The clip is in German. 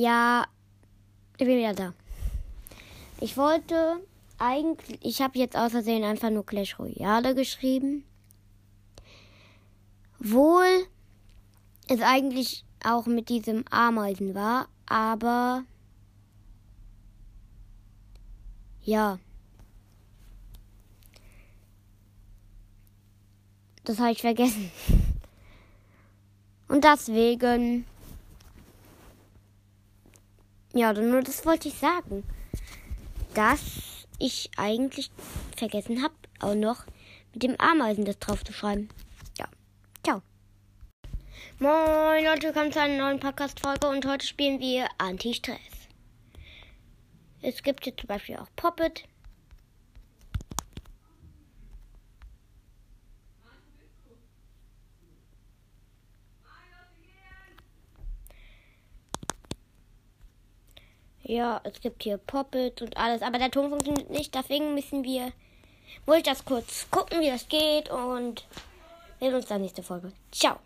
Ja, ich bin wieder da. Ich wollte eigentlich, ich habe jetzt außersehen einfach nur Clash Royale geschrieben. Wohl es eigentlich auch mit diesem Ameisen war, aber ja. Das habe ich vergessen. Und deswegen. Ja, nur das wollte ich sagen. Dass ich eigentlich vergessen habe, auch noch mit dem Ameisen das drauf zu schreiben. Ja. Ciao. Moin Leute, willkommen zu einer neuen Podcast-Folge und heute spielen wir Anti-Stress. Es gibt hier zum Beispiel auch Poppet. Ja, es gibt hier Poppet und alles, aber der Ton funktioniert nicht, deswegen müssen wir wohl das kurz gucken, wie das geht und sehen uns dann nächste Folge. Ciao.